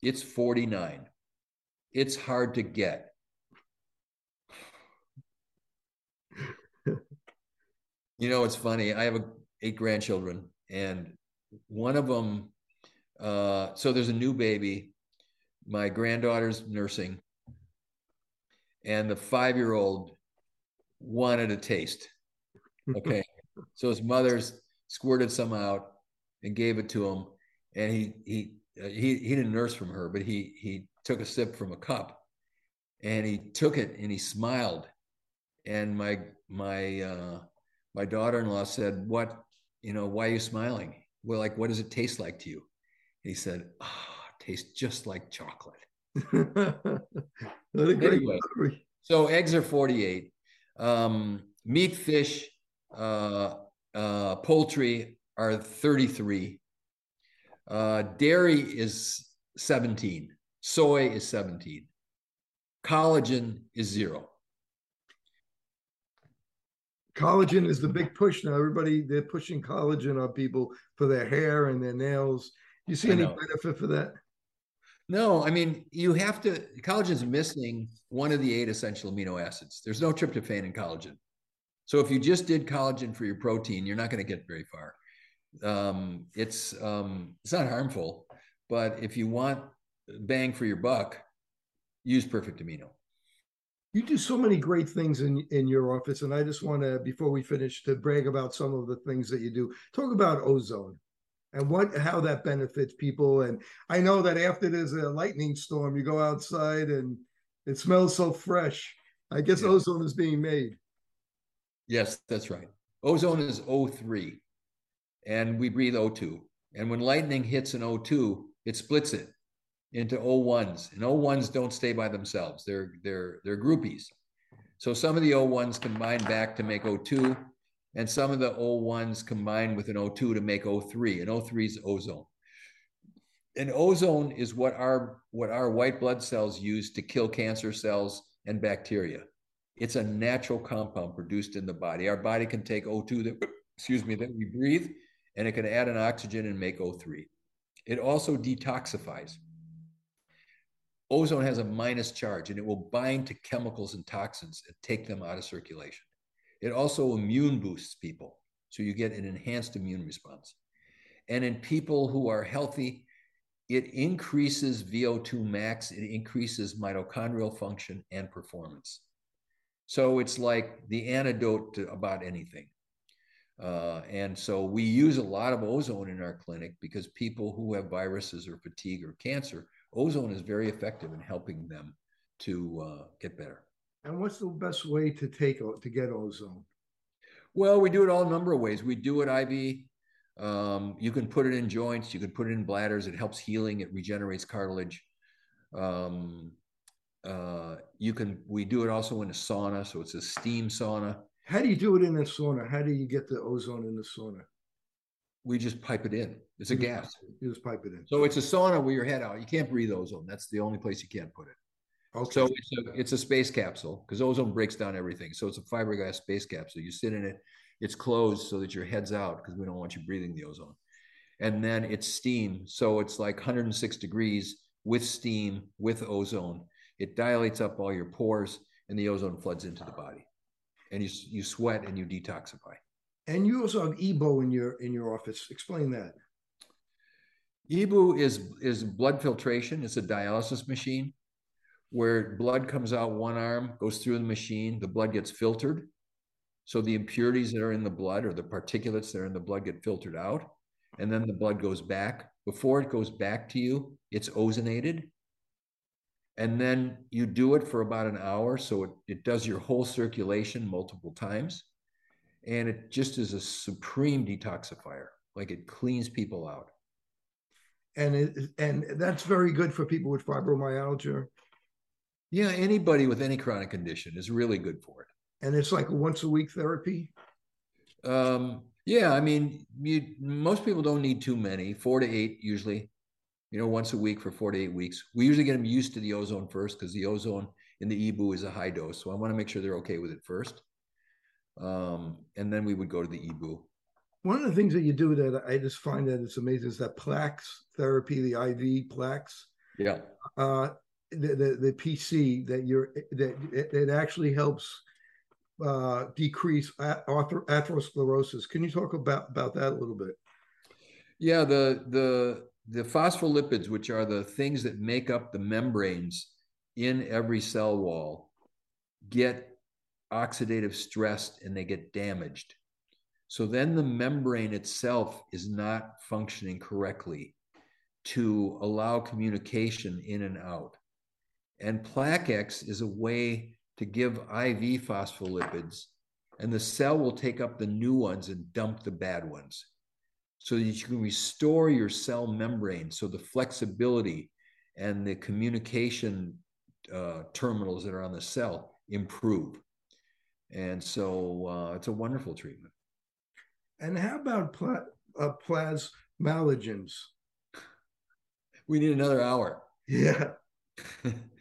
It's 49. It's hard to get. you know, it's funny. I have a, eight grandchildren, and one of them uh, so there's a new baby. My granddaughter's nursing, and the five year old wanted a taste. Okay. so his mother's squirted some out and gave it to him. And he, he, uh, he, he didn't nurse from her, but he, he took a sip from a cup and he took it and he smiled. And my, my, uh, my daughter-in-law said, what, you know, why are you smiling? well, like, what does it taste like to you? He said, ah, oh, tastes just like chocolate. anyway, story. so eggs are 48. Um, meat, fish, uh, uh, poultry are 33. Uh, dairy is 17. Soy is 17. Collagen is zero. Collagen is the big push now. Everybody they're pushing collagen on people for their hair and their nails. You see any benefit for that? No, I mean you have to. Collagen is missing one of the eight essential amino acids. There's no tryptophan in collagen. So if you just did collagen for your protein, you're not going to get very far. Um, it's um, it's not harmful, but if you want bang for your buck, use perfect amino. You do so many great things in in your office, and I just want to, before we finish, to brag about some of the things that you do. Talk about ozone and what how that benefits people. And I know that after there's a lightning storm, you go outside and it smells so fresh. I guess yeah. ozone is being made. Yes, that's right. Ozone is O3, and we breathe O2. And when lightning hits an O2, it splits it into O1s, and O1s don't stay by themselves. They're they're they're groupies. So some of the O1s combine back to make O2, and some of the O1s combine with an O2 to make O3, and O3 is ozone. And ozone is what our what our white blood cells use to kill cancer cells and bacteria. It's a natural compound produced in the body. Our body can take O2 that, excuse me, that we breathe, and it can add an oxygen and make O3. It also detoxifies. Ozone has a minus charge and it will bind to chemicals and toxins and take them out of circulation. It also immune boosts people. So you get an enhanced immune response. And in people who are healthy, it increases VO2 max, it increases mitochondrial function and performance. So it's like the antidote to about anything. Uh, and so we use a lot of ozone in our clinic because people who have viruses or fatigue or cancer, ozone is very effective in helping them to uh, get better. And what's the best way to take to get ozone? Well, we do it all a number of ways. We do it IV. Um, you can put it in joints. You can put it in bladders. It helps healing. It regenerates cartilage. Um, uh, you can we do it also in a sauna, so it's a steam sauna. How do you do it in a sauna? How do you get the ozone in the sauna? We just pipe it in. It's a you gas. You just pipe it in. So it's a sauna where your head out. You can't breathe ozone. That's the only place you can't put it. Okay. So it's a, it's a space capsule because ozone breaks down everything. So it's a fiberglass space capsule. You sit in it. It's closed so that your head's out because we don't want you breathing the ozone. And then it's steam. So it's like 106 degrees with steam, with ozone it dilates up all your pores and the ozone floods into the body and you, you sweat and you detoxify and you also have EBO in your in your office explain that EBO is is blood filtration it's a dialysis machine where blood comes out one arm goes through the machine the blood gets filtered. So the impurities that are in the blood or the particulates that are in the blood get filtered out and then the blood goes back. Before it goes back to you it's ozonated. And then you do it for about an hour so it, it does your whole circulation multiple times. And it just is a supreme detoxifier. Like it cleans people out. And it, and that's very good for people with fibromyalgia yeah anybody with any chronic condition is really good for it and it's like once a week therapy um yeah i mean you, most people don't need too many four to eight usually you know, once a week for four to eight weeks. We usually get them used to the ozone first because the ozone in the EBOO is a high dose. So I want to make sure they're okay with it first. Um, and then we would go to the EBOO. One of the things that you do that I just find that it's amazing is that Plaquex therapy, the IV Plaquex. Yeah. Uh, the, the, the PC that you're that it, it actually helps uh, decrease atherosclerosis. Can you talk about about that a little bit? Yeah, the the the phospholipids, which are the things that make up the membranes in every cell wall, get oxidative stressed and they get damaged. So then the membrane itself is not functioning correctly to allow communication in and out. And Plaquex is a way to give IV phospholipids, and the cell will take up the new ones and dump the bad ones. so that you can restore your cell membrane so the flexibility and the communication uh, terminals that are on the cell improve. And so uh, it's a wonderful treatment. And how about pla- uh, plasmalogens? We need another hour. Yeah.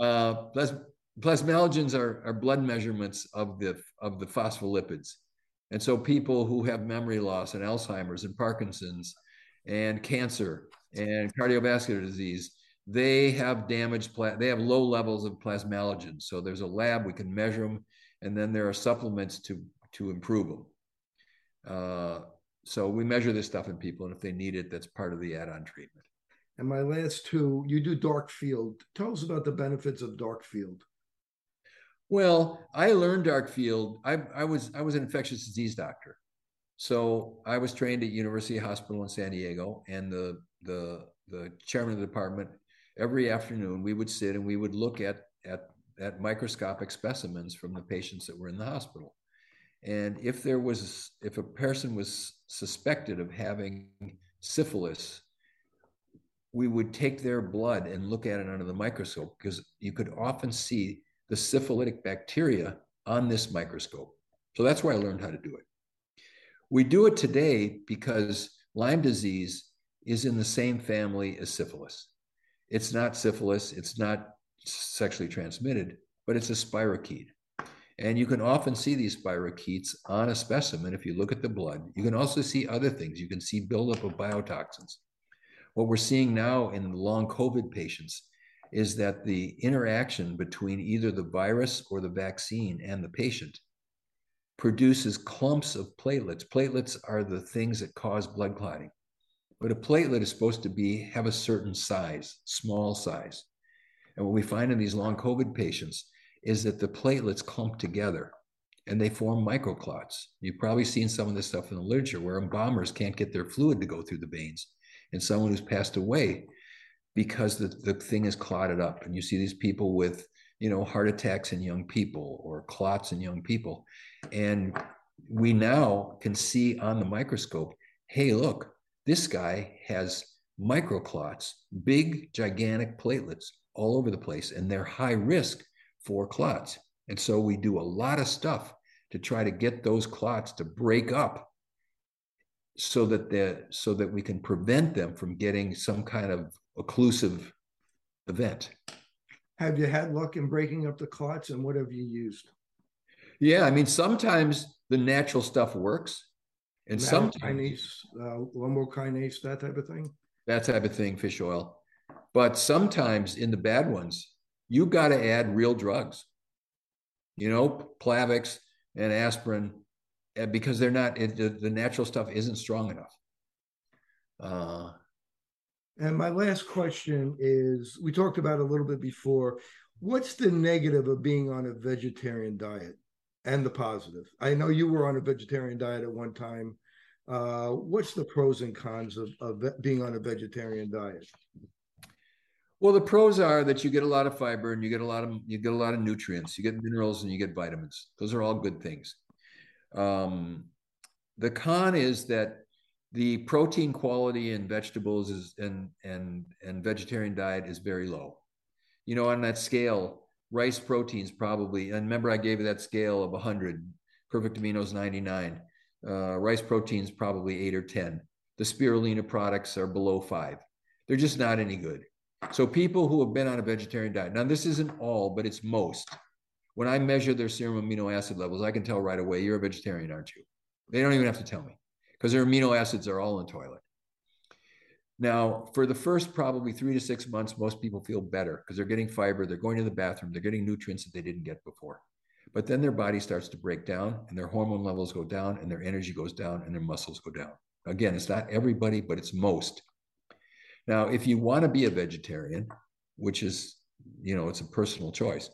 uh, plas- plasmalogens are, are blood measurements of the of the phospholipids. And so people who have memory loss and Alzheimer's and Parkinson's and cancer and cardiovascular disease, they have damaged, they have low levels of plasmalogens. So there's a lab, we can measure them, and then there are supplements to, to improve them. Uh, so we measure this stuff in people, and if they need it, that's part of the add-on treatment. And my last two, you do dark field. Tell us about the benefits of dark field. Well, I learned dark field. I, I was I was an infectious disease doctor, so I was trained at University Hospital in San Diego, and the the the chairman of the department every afternoon we would sit and we would look at at at microscopic specimens from the patients that were in the hospital, and if there was if a person was suspected of having syphilis, we would take their blood and look at it under the microscope because you could often see the syphilitic bacteria on this microscope. So that's where I learned how to do it. We do it today because Lyme disease is in the same family as syphilis. It's not syphilis, it's not sexually transmitted, but it's a spirochete. And you can often see these spirochetes on a specimen if you look at the blood. You can also see other things. You can see buildup of biotoxins. What we're seeing now in long COVID patients is that the interaction between either the virus or the vaccine and the patient produces clumps of platelets. Platelets are the things that cause blood clotting. But a platelet is supposed to be have a certain size, small size. And what we find in these long COVID patients is that the platelets clump together and they form microclots. You've probably seen some of this stuff in the literature where embalmers can't get their fluid to go through the veins. And someone who's passed away because the, the thing is clotted up. And you see these people with, you know, heart attacks in young people or clots in young people. And we now can see on the microscope hey, look, this guy has microclots, big, gigantic platelets all over the place, and they're high risk for clots. And so we do a lot of stuff to try to get those clots to break up so that the so that we can prevent them from getting some kind of occlusive event. Have you had luck in breaking up the clots and what have you used? Yeah, I mean, sometimes the natural stuff works. And sometimes kinase, uh, lumbrokinase, that type of thing. That type of thing, fish oil. But sometimes in the bad ones, you got to add real drugs. You know, Plavix and aspirin, because they're not. It, the, the, natural stuff isn't strong enough. Uh, and my last question is we talked about a little bit before. What's the negative of being on a vegetarian diet and the positive? I know you were on a vegetarian diet at one time. Uh, what's the pros and cons of, of being on a vegetarian diet? Well, the pros are that you get a lot of fiber and you get a lot of you get a lot of nutrients, you get minerals and you get vitamins. Those are all good things. Um, the con is that the protein quality in vegetables is and and and vegetarian diet is very low. You know, on that scale, rice proteins probably. And remember, I gave you that scale of 100. Perfect aminos 99. Uh, rice proteins probably eight or 10. The spirulina products are below five. They're just not any good. So people who have been on a vegetarian diet. Now, this isn't all, but it's most. When I measure their serum amino acid levels, I can tell right away you're a vegetarian, aren't you? They don't even have to tell me because their amino acids are all in toilet. Now, for the first probably three to six months, most people feel better because they're getting fiber, they're going to the bathroom, they're getting nutrients that they didn't get before. But then their body starts to break down and their hormone levels go down and their energy goes down and their muscles go down. Again, it's not everybody, but it's most. Now, if you want to be a vegetarian, which is, you know, it's a personal choice,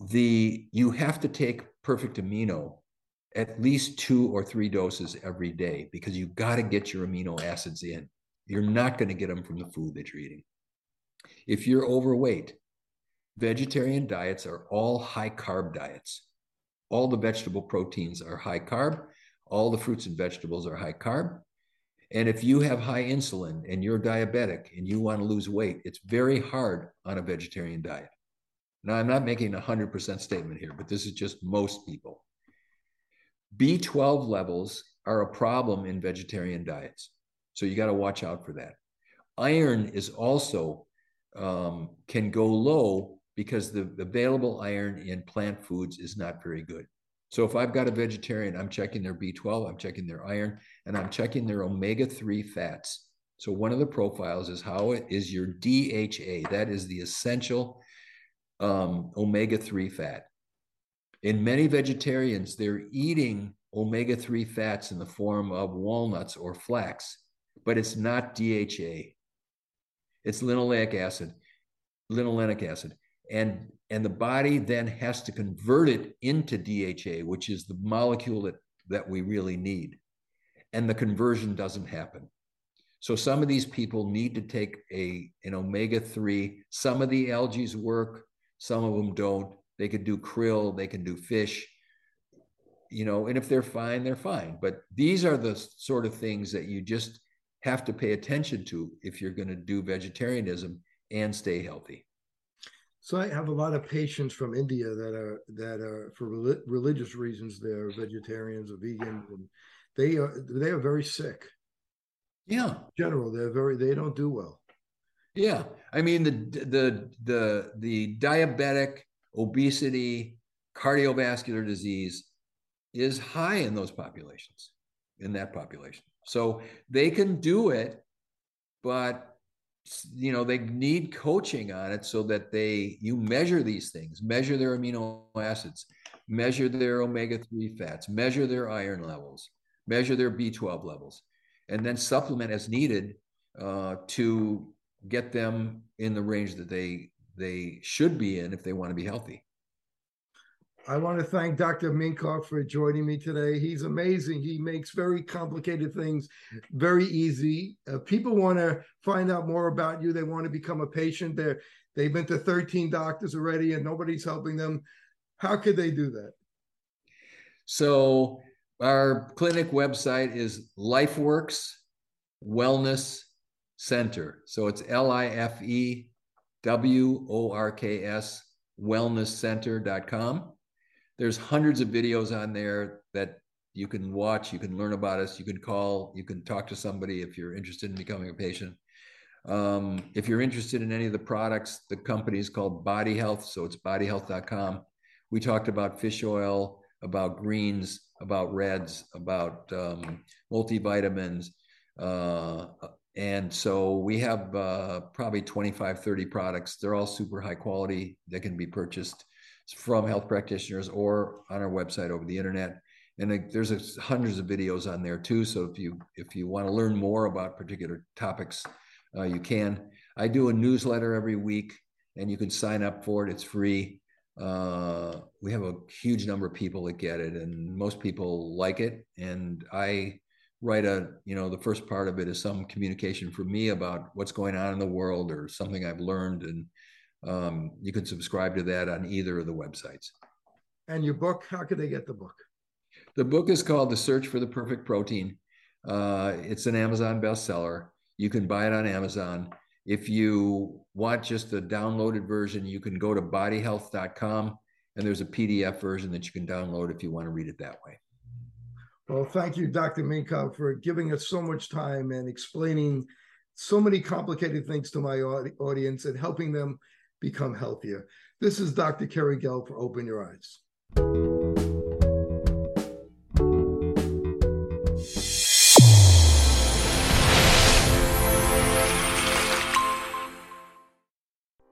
the you have to take perfect amino at least two or three doses every day because you've got to get your amino acids in. You're not going to get them from the food that you're eating. If you're overweight, vegetarian diets are all high carb diets. All the vegetable proteins are high carb. All the fruits and vegetables are high carb. And if you have high insulin and you're diabetic and you want to lose weight, it's very hard on a vegetarian diet. Now, I'm not making a 100% statement here, but this is just most people. B12 levels are a problem in vegetarian diets. So you got to watch out for that. Iron is also um, can go low because the available iron in plant foods is not very good. So if I've got a vegetarian, I'm checking their B12, I'm checking their iron, and I'm checking their omega 3 fats. So one of the profiles is how it is your DHA. That is the essential um, omega 3 fat. In many vegetarians, they're eating omega 3 fats in the form of walnuts or flax, but it's not DHA. It's linoleic acid, linolenic acid. And, and the body then has to convert it into DHA, which is the molecule that, that we really need. And the conversion doesn't happen. So some of these people need to take a an omega 3. Some of the algae work, some of them don't. They could do krill, they can do fish, you know, and if they're fine, they're fine. But these are the sort of things that you just have to pay attention to if you're going to do vegetarianism and stay healthy. So I have a lot of patients from India that are that are for religious reasons they're vegetarians or vegans, and they are they are very sick. Yeah, In general, they're very they don't do well. Yeah, I mean the the the the diabetic, obesity, cardiovascular disease is high in those populations, in that population. So they can do it, but you know they need coaching on it so that they you measure these things, measure their amino acids, measure their omega-3 fats, measure their iron levels, measure their B12 levels, and then supplement as needed uh, to get them in the range that they they should be in if they want to be healthy. I want to thank Dr. Minkoff for joining me today. He's amazing. He makes very complicated things very easy. Uh, people want to find out more about you. They want to become a patient. They're, they've been to 13 doctors already and nobody's helping them. How could they do that? So, our clinic website is LifeWorks Wellness Center. So it's L I F E W O R K S wellnesscenter.com. There's hundreds of videos on there that you can watch, you can learn about us, you can call, you can talk to somebody if you're interested in becoming a patient. Um, if you're interested in any of the products, the company is called Body Health, so it's bodyhealth.com. We talked about fish oil, about greens, about reds, about um, multivitamins. Uh, and so we have uh, probably 25, 30 products. They're all super high quality that can be purchased from health practitioners or on our website over the internet. And there's hundreds of videos on there too. So if you if you want to learn more about particular topics, uh, you can. I do a newsletter every week, and you can sign up for it. It's free. Uh, we have a huge number of people that get it, and most people like it. And I write a you know the first part of it is some communication for me about what's going on in the world or something I've learned, and um, you can subscribe to that on either of the websites. And your book, how can they get the book? The book is called The Search for the Perfect Protein. Uh, it's an Amazon bestseller. You can buy it on Amazon. If you want just the downloaded version, you can go to bodyhealth.com and there's a PDF version that you can download if you want to read it that way. Well, thank you, Dr. Minkoff, for giving us so much time and explaining so many complicated things to my audience and helping them become healthier. This is Dr. Kerry Gelb for Open Your Eyes.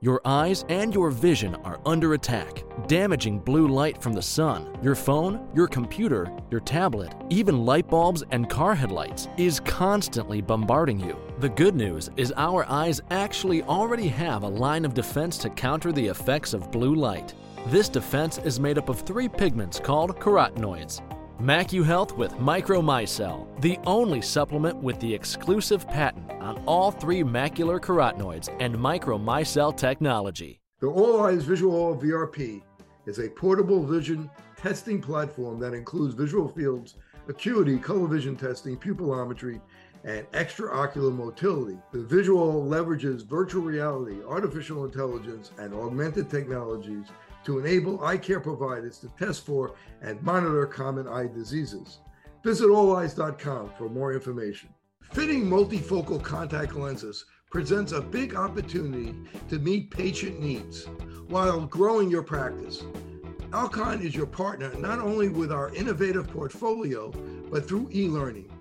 Your eyes and your vision are under attack, damaging blue light from the sun. Your phone, your computer, your tablet, even light bulbs and car headlights is constantly bombarding you. The good news is our eyes actually already have a line of defense to counter the effects of blue light. This defense is made up of three pigments called carotenoids. MacuHealth with Micromicelle, the only supplement with the exclusive patent on all three macular carotenoids and Micromicelle technology. The Olleyes VisuALL VRP is a portable vision testing platform that includes visual fields, acuity, color vision testing, pupillometry, and extraocular motility. The VisuALL leverages virtual reality, artificial intelligence, and augmented technologies to enable eye care providers to test for and monitor common eye diseases. Visit olleyes.com for more information. Fitting multifocal contact lenses presents a big opportunity to meet patient needs while growing your practice. Alcon is your partner not only with our innovative portfolio, but through e learning.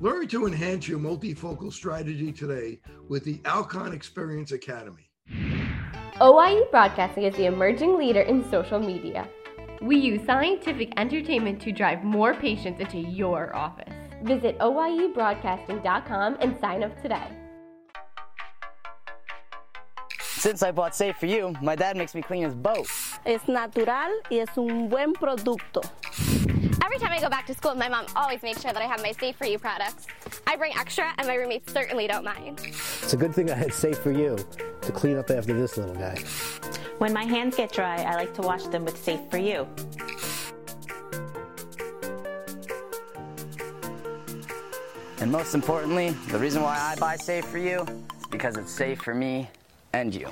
Learn to enhance your multifocal strategy today with the Alcon Experience Academy. OIE Broadcasting is the emerging leader in social media. We use scientific entertainment to drive more patients into your office. Visit OIEBroadcasting.com and sign up today. Since I bought Safe for You, my dad makes me clean his boat. Es natural y es un buen producto. Every time I go back to school, my mom always makes sure that I have my Safe for You products. I bring extra, and my roommates certainly don't mind. It's a good thing I had Safe for You to clean up after this little guy. When my hands get dry, I like to wash them with Safe for You. And most importantly, the reason why I buy Safe for You is because it's safe for me and you.